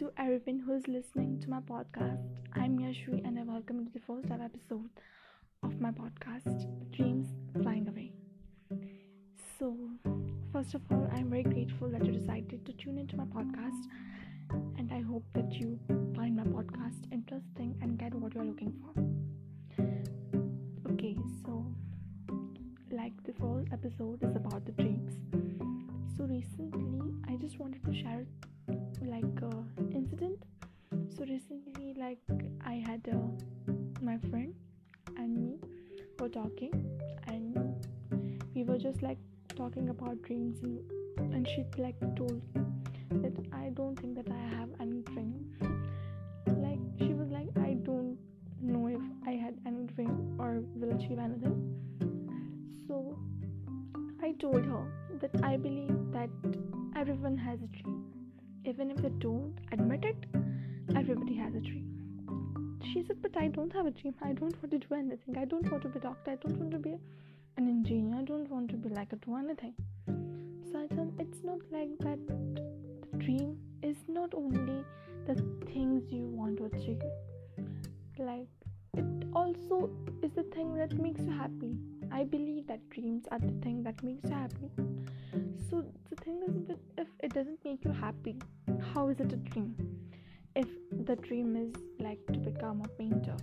to everyone who is listening to my podcast. I'm Yashvi and I welcome you to the first ever episode of my podcast, Dreams Flying Away. So, first of all, I'm very grateful that you decided to tune into my podcast, and I hope that you find my podcast interesting and get what you're looking for. Okay, so, like the first episode is about the dreams. So, recently, I just wanted to share like uh, incident. So recently like i had uh, my friend and me were talking and we were just like talking about dreams and, and she like told that i don't think that i have any dream. Like she was like i don't know if i had any dream or will achieve anything. So i told her that i believe that everyone has a even if they don't admit it, everybody has a dream. She said, But I don't have a dream. I don't want to do anything. I don't want to be a doctor. I don't want to be an engineer. I don't want to be like a do anything. So I said, It's not like that. The dream is not only the things you want to achieve, like, it also is the thing that makes you happy. I believe that dreams are the thing that makes you happy. So the thing is that if it doesn't make you happy, how is it a dream? If the dream is like to become a painter.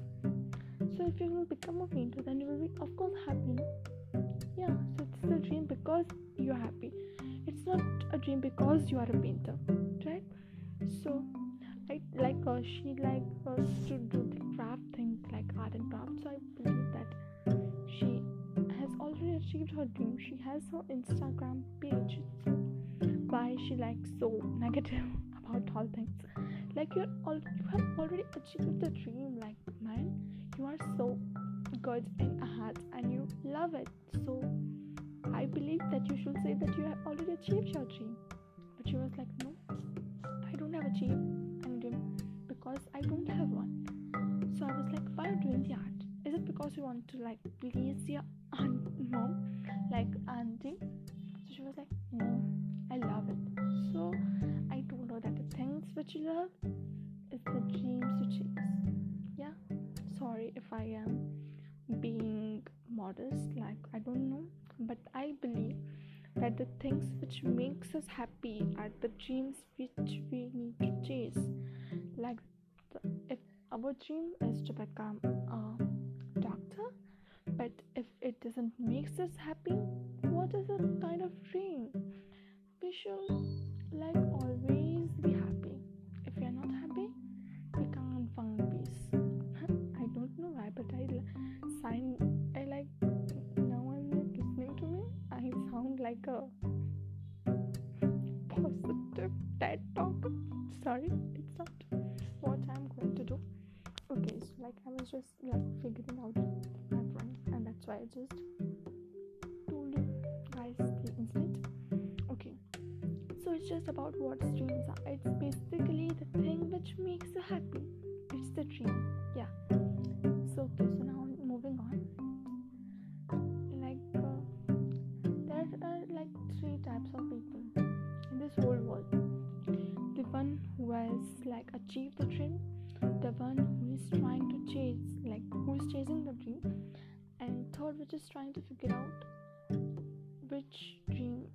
So if you will become a painter, then you will be of course happy. Yeah, so it's a dream because you're happy. It's not a dream because you are a painter, right? So I like uh, she like uh, to do the craft things like art and craft. So I believe that she has already achieved her dream. She has her Instagram page. She like so negative about all things? Like you're all you have already achieved the dream. Like man, you are so good in art and you love it. So I believe that you should say that you have already achieved your dream. But she was like, no, I don't have achieved any dream because I don't have one. So I was like, why are you doing the art? Is it because you want to like please your aunt, mom, like auntie? So she was like, no, I love it. So I told her that the things which you love is the dreams you chase. Yeah. Sorry if I am being modest, like I don't know, but I believe that the things which makes us happy are the dreams which we need to chase. Like the, if our dream is to become a doctor, but if it doesn't makes us happy, what is a kind of dream? We should like always be happy. If you're not happy, you can't find peace. I don't know why, but I sign. I like now. I'm listening to me. I sound like a positive TED talk. Sorry, it's not what I'm going to do. Okay, so like I was just like figuring out my friend, and that's why I just so it's just about what dreams are. It's basically the thing which makes you happy. It's the dream. Yeah. So okay, so now moving on. Like uh, there are like three types of people in this whole world. The one who has like achieved the dream, the one who is trying to chase, like who is chasing the dream, and third, which is trying to figure out which dream,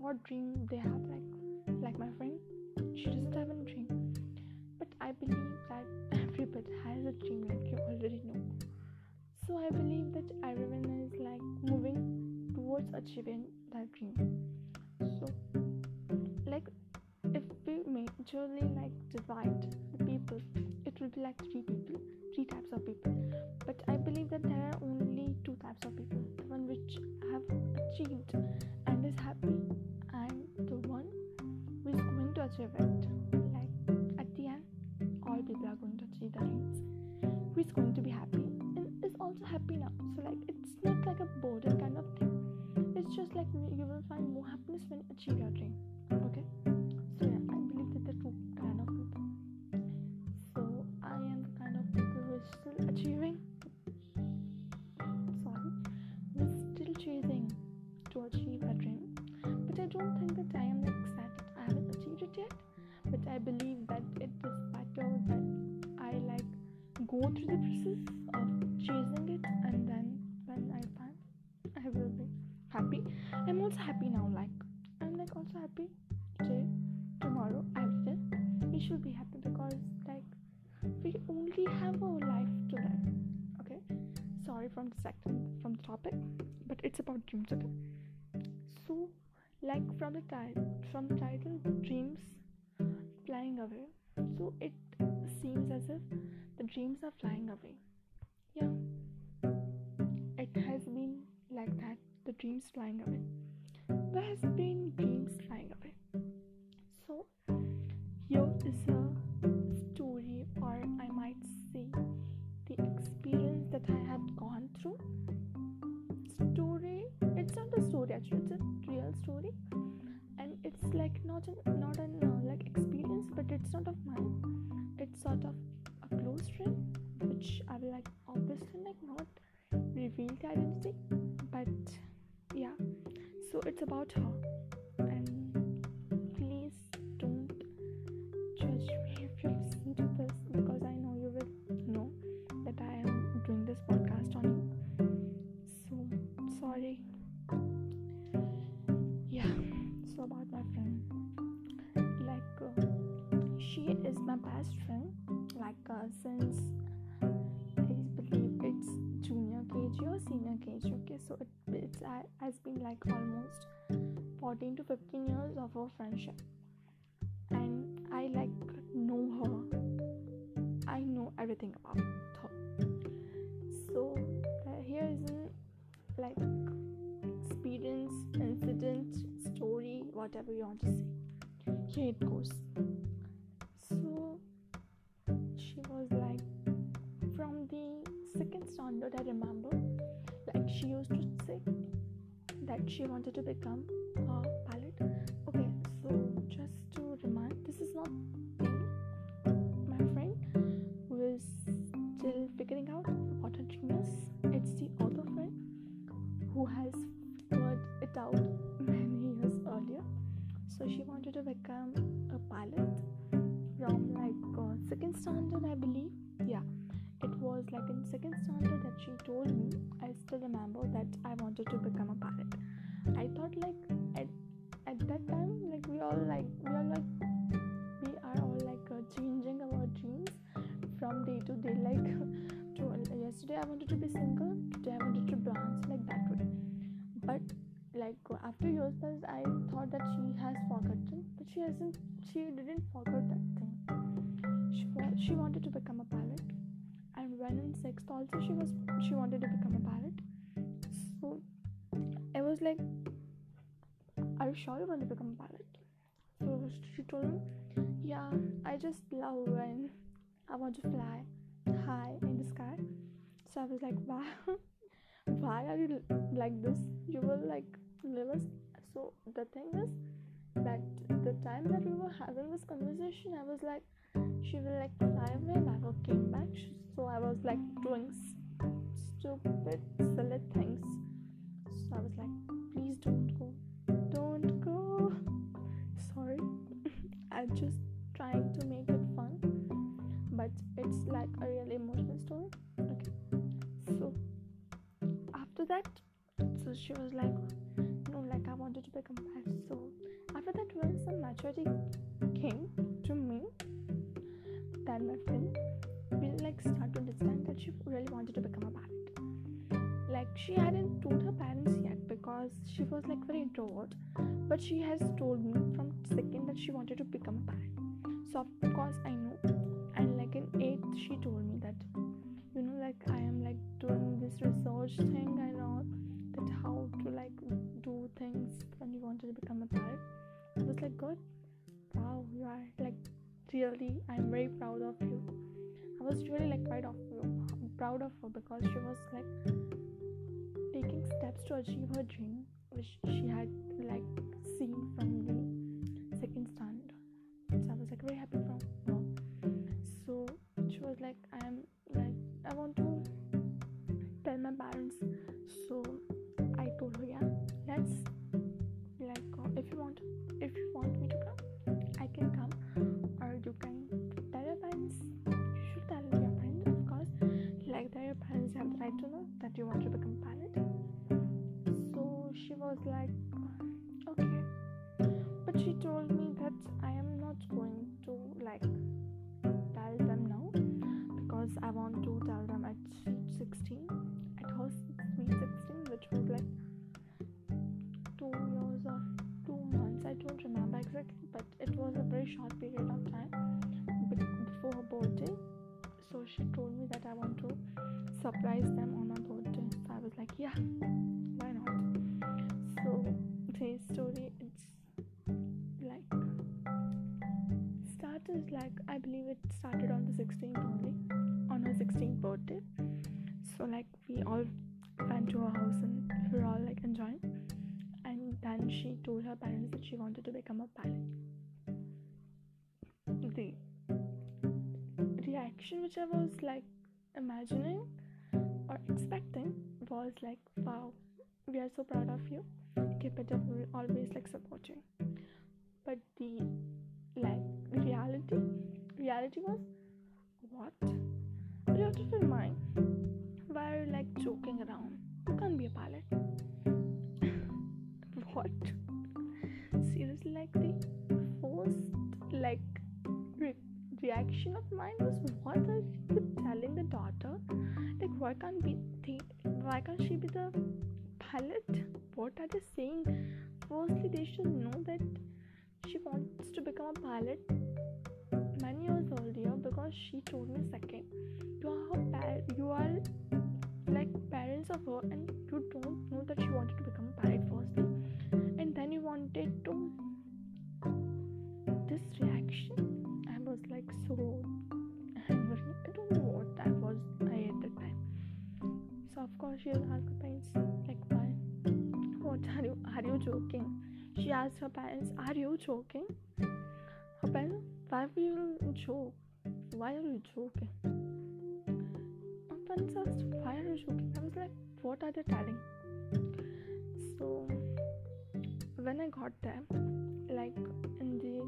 what dream they have. Like, like my friend, she doesn't have any dream, but I believe that everybody has a dream, like you already know. So I believe that everyone is like moving towards achieving that dream. So, like, if we majorly like divide the people, it will be like three people, three types of people. But I believe that there are only two types of people: the one which have achieved and is happy, and the one who is going to achieve it. Like at the end, all people are going to achieve their dreams. Who is going to be happy and is also happy now. So like it's not like a burden kind of thing. It's just like you will find more happiness when you achieve your dream. Sorry from distracting from the topic, but it's about dreams, okay? So like from the title from the title dreams flying away. So it seems as if the dreams are flying away. Yeah. It has been like that the dreams flying away. There has been dreams flying away. So here is a story or i might say the experience that i gone through story. It's not a story actually. It's a real story. And it's like not an not an uh, like experience but it's not of mine. It's sort of a close friend which i will like obviously like not reveal the identity but yeah. So it's about her of our friendship and i like know her i know everything about her so uh, here is an like experience, incident, story, whatever you want to say. Here it goes. So she was like from the second standard, I remember, like she used to say that she wanted to become a pilot. Okay, so just to remind, this is not me, my friend who is still figuring out what a is. It's the other friend who has figured it out many years earlier. So she wanted to become a pilot from like uh, second standard, I believe. Yeah, it was like in second standard that she told me. I still remember that I wanted to become a pilot. I thought like at at that time, like we all like we are like we are all like uh, changing our dreams from day to day. Like to, yesterday I wanted to be single, today I wanted to dance like that way. But like after years I thought that she has forgotten, but she hasn't. She didn't forget that thing. She she wanted to become a pilot, and when in sixth also she was she wanted to become a pilot. So I was like, "Are you sure you want to become a pilot?" So she told me, "Yeah, I just love when I want to fly high in the sky." So I was like, "Wow." why are you like this you will like live us so the thing is that the time that we were having this conversation i was like she will like fly away and never came back so i was like doing stupid silly things so i was like please don't go don't go. Sorry. I'm just trying to make it fun. But it's like a really emotional story. Okay. So after that so she was like no like i wanted to become a pilot so after that when some maturity came to me then my friend will like start to understand that she really wanted to become a pilot like she hadn't told her parents yet because she was like very introvert but she has told me from second that she wanted to become a pilot so of course i know. And like in eighth she told me that you know like i am like doing this research thing i know that how to like do things when you wanted to become a pilot i was like good wow you are like really i'm very proud of you. I was really like proud of you proud of her because she was like steps to achieve her dream, which she had like seen from the second stand, So I was like very happy from her. So she was like, I am like I want to tell my parents. So I told her, yeah, let's like go. if you want if you want me to come, I can come, or you can tell your parents. You should tell your parents, of course. Like that, your parents have the right to know. was like, okay. But she told me that I am not going to like tell them now because I want to tell them at sweet 16, at her sweet 16, which was like two years or two months. I don't remember exactly, but it was a very short period of time before her birthday. So she told me that I want to surprise them on my birthday. So I was like, yeah. 16th birthday so like we all went to her house and we were all like enjoying. And then she told her parents that she wanted to become a pilot the reaction which I was like imagining or expecting was like wow we are so proud of you. Keep it up. We'll always like support you but the like reality reality was what your mind? Why are you like joking around? You can't be a pilot. What? Seriously like the first like re- reaction of mine was what are you telling the daughter? Like why can't be the why can't she be the pilot? What are they saying? Firstly they should know that she wants to become a pilot many years earlier because she told me second. You are her par- you are like parents of her and you don't know that she wanted to become a pilot firstly and then you wanted to this reaction. I was like so angry. I don't know what i was i at that time. So of course she asked her parents like why? What are you are you joking? She asked her parents are you joking parents why will you joke why are you joking? Parents asked why are you joking? I was like what are they telling? So when i got there like in the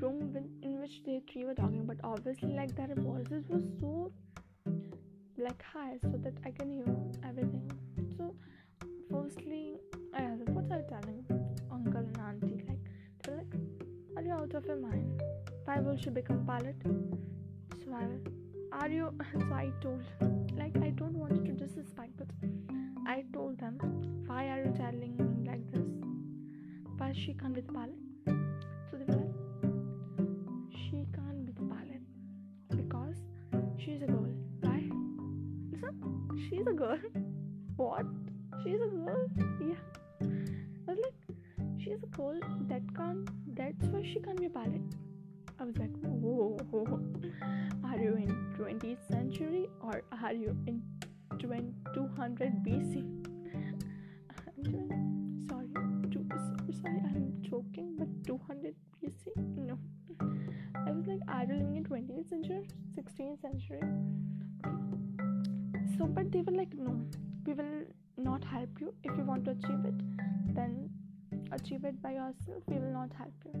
room in which they three were talking but obviously like their voices were so like high so that i can hear everything. So firstly i asked what are you telling out of your mind? Why will she become pilot so i are you so i told like i don't want to disrespect but i told them why are you telling me like this? Why she can't be the pilot so they were like she can't be the pilot because she's a girl. Why? Listen she's a girl. What? She's a girl century, 16th century? So, but they were like, no, we will not help you. If you want to achieve it, then achieve it by yourself. We will not help you.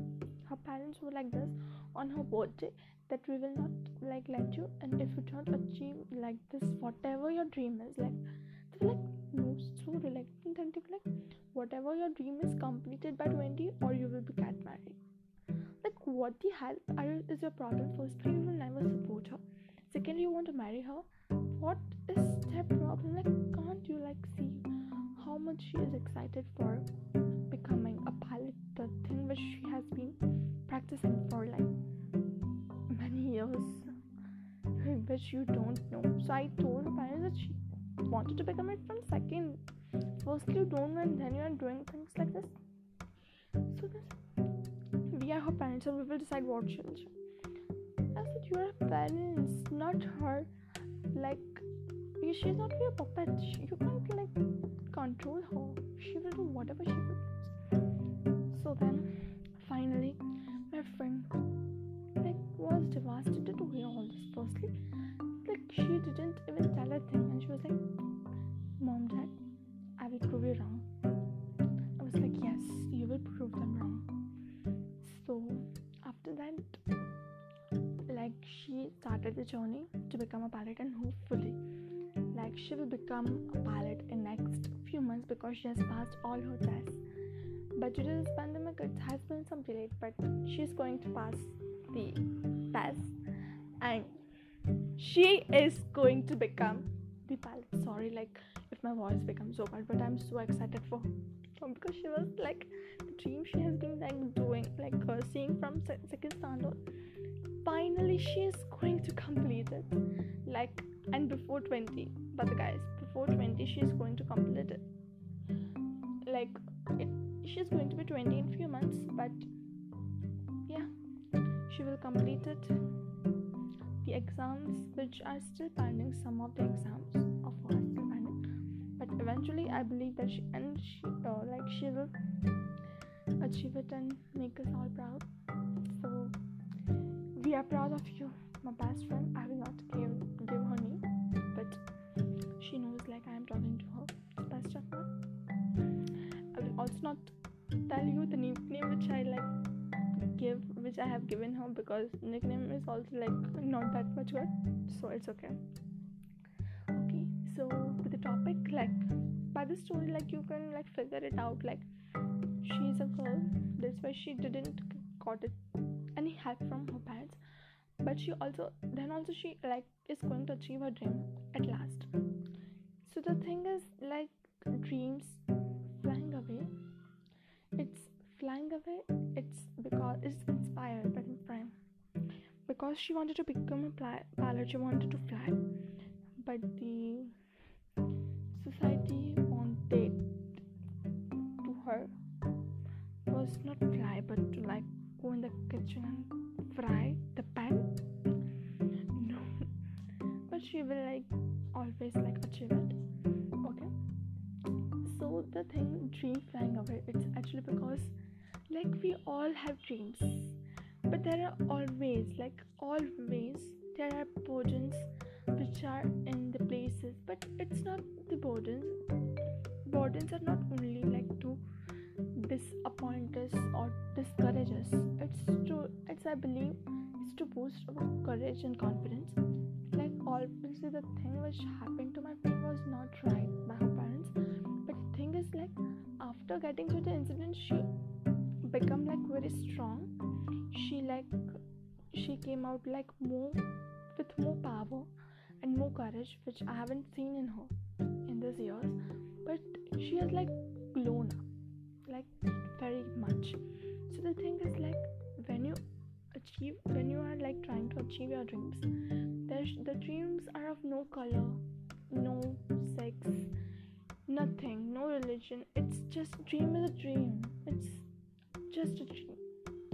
Her parents were like this on her birthday that we will not like let you and if you don't achieve like this whatever your dream is like they were like no so reluctant and they were like whatever your dream is completed by 20 or you will be get married what the hell is your problem firstly you will never support her. Secondly you want to marry her. What is their problem? Like can't you like see how much she is excited for becoming a pilot? The thing which she has been practicing for like many years which you don't know. So i told her parents that she wanted to become it from second. Firstly you don't and then you are doing things like this. So this we are her parents and we will decide what she will do i said you are parents not her. Like she's not your puppet. You can't like control her. She will do whatever she wants. So then finally my friend like was devastated to hear all this firstly. Like she didn't even tell a thing. And she was like mom dad i will prove you wrong. I was like yes you will prove them wrong started the journey to become a pilot and hopefully like she will become a pilot in next few months because she has passed all her tests. But due to this pandemic it has been some delayed but she's going to pass the test and she is going to become the pilot. Sorry like if my voice becomes so bad but i'm so excited for her because she was like the dream she has been like doing like uh, seeing from se- second standard finally she is going to complete it. Like and before 20 but guys before 20 she is going to complete it. Like it, she's going to be 20 in few months but yeah she will complete it. The exams which are still pending some of the exams of her are still pending. But eventually i believe that she and she uh, like she will achieve it and make us all proud we are proud of you my best friend. I will not give give her name but she knows like i am talking to her. Best of her i will also not tell you the nickname which i like give which i have given her because nickname is also like not that much good so it's okay. Okay so with the topic like by the story like you can like figure it out like she's a girl. That's why she didn't got it any help from her parents but she also then also she like is going to achieve her dream at last. So the thing is like dreams flying away. It's flying away it's because it's inspired by the prime. Because she wanted to become a pli- pilot she wanted to fly. But the society wanted to her was not fly but to like go in the kitchen and fry the pan? No. But she will like always like achieve it. Okay? So the thing dream flying away it's actually because like we all have dreams. But there are always like always there are burdens which are in the places. But it's not the burdens. Burdens are not only like to disappoint us or discourage us. It's to it's i believe it's to boost our courage and confidence. Like obviously the thing which happened to my friend was not right by her parents. But the thing is like after getting through the incident she become like very strong. She like she came out like more with more power and more courage which i haven't seen in her in these years. But she has like blown up like very much. So the thing is like when you achieve when you are like trying to achieve your dreams there's the dreams are of no color no sex nothing no religion. It's just dream is a dream. It's just a dream.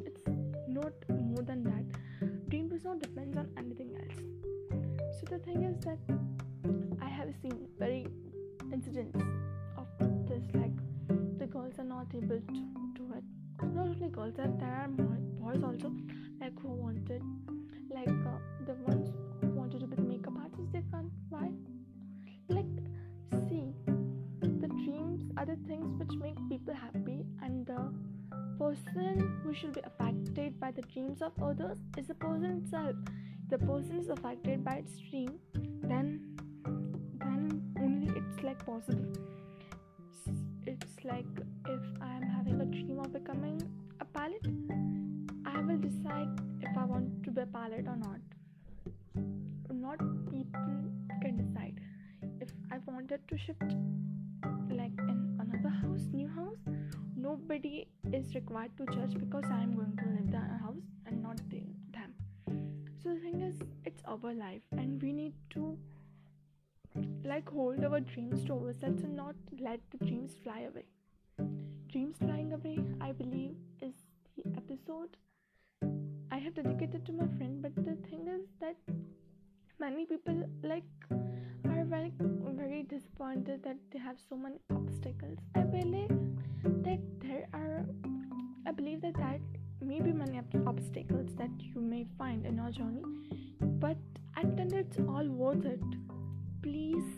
It's not more than that. Dream does not depend on anything else. So the thing is that i have seen very incidents of this like girls are not able to do it not only girls there, are boys also like who wanted like uh, the ones who wanted to be makeup artists they can't why? Like see the dreams are the things which make people happy and the person who should be affected by the dreams of others is the person itself. The person is affected by its dream then then only it's like possible like if i am having a dream of becoming a pilot i will decide if i want to be a pilot or not. Not people can decide. If i wanted to shift like in another house new house nobody is required to judge because i am going to live the house and not the, them. So the thing is it's our life and we need to like hold our dreams to ourselves and not let the dreams fly away dreams flying away i believe is the episode. I have dedicated to my friend but the thing is that many people like are very very disappointed that they have so many obstacles. I believe that there are i believe that that may be many obstacles that you may find in your journey but at the end it's all worth it please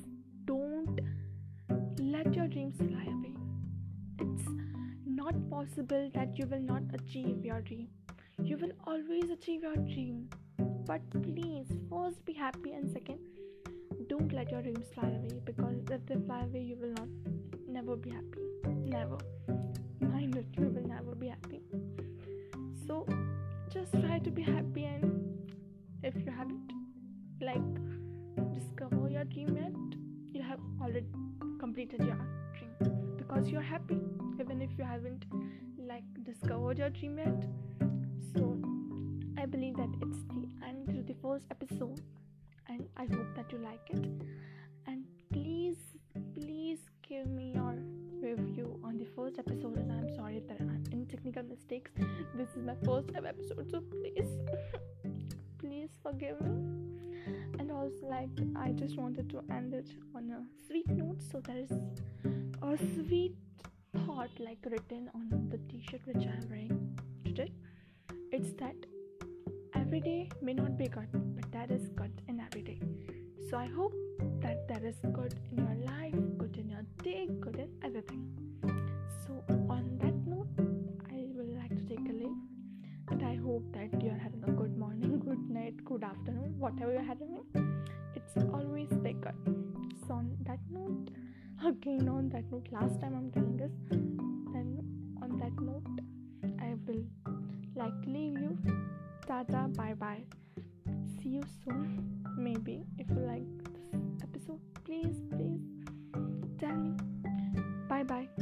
don't let your dreams fly away not possible that you will not achieve your dream. You will always achieve your dream. But please first be happy and second don't let your dreams fly away because if they fly away you will not never be happy. Never. Mind that you will never be happy. So just try to be happy and if you haven't like discover your dream yet you have already completed your dream because you're happy even if you haven't like discovered your dream yet. So i believe that it's the end to the first episode and i hope that you like it. And please please give me your review on the first episode and i'm sorry if there are any technical mistakes. This is my first episode so please please forgive me and also like i just wanted to end it on a sweet note. So there is a sweet thought like written on the t-shirt which i'm wearing today. It's that every day may not be good but that is good in every day. So i hope that there is good in your life good in your day good in everything. So on that note i will like to take a leave and i hope that you're having a good morning night good afternoon whatever you're having it's always be good. So on that note again on that note last time i'm telling this then on that note i will like leave you. Tata bye bye see you soon. Maybe if you like this episode please please tell me. Bye bye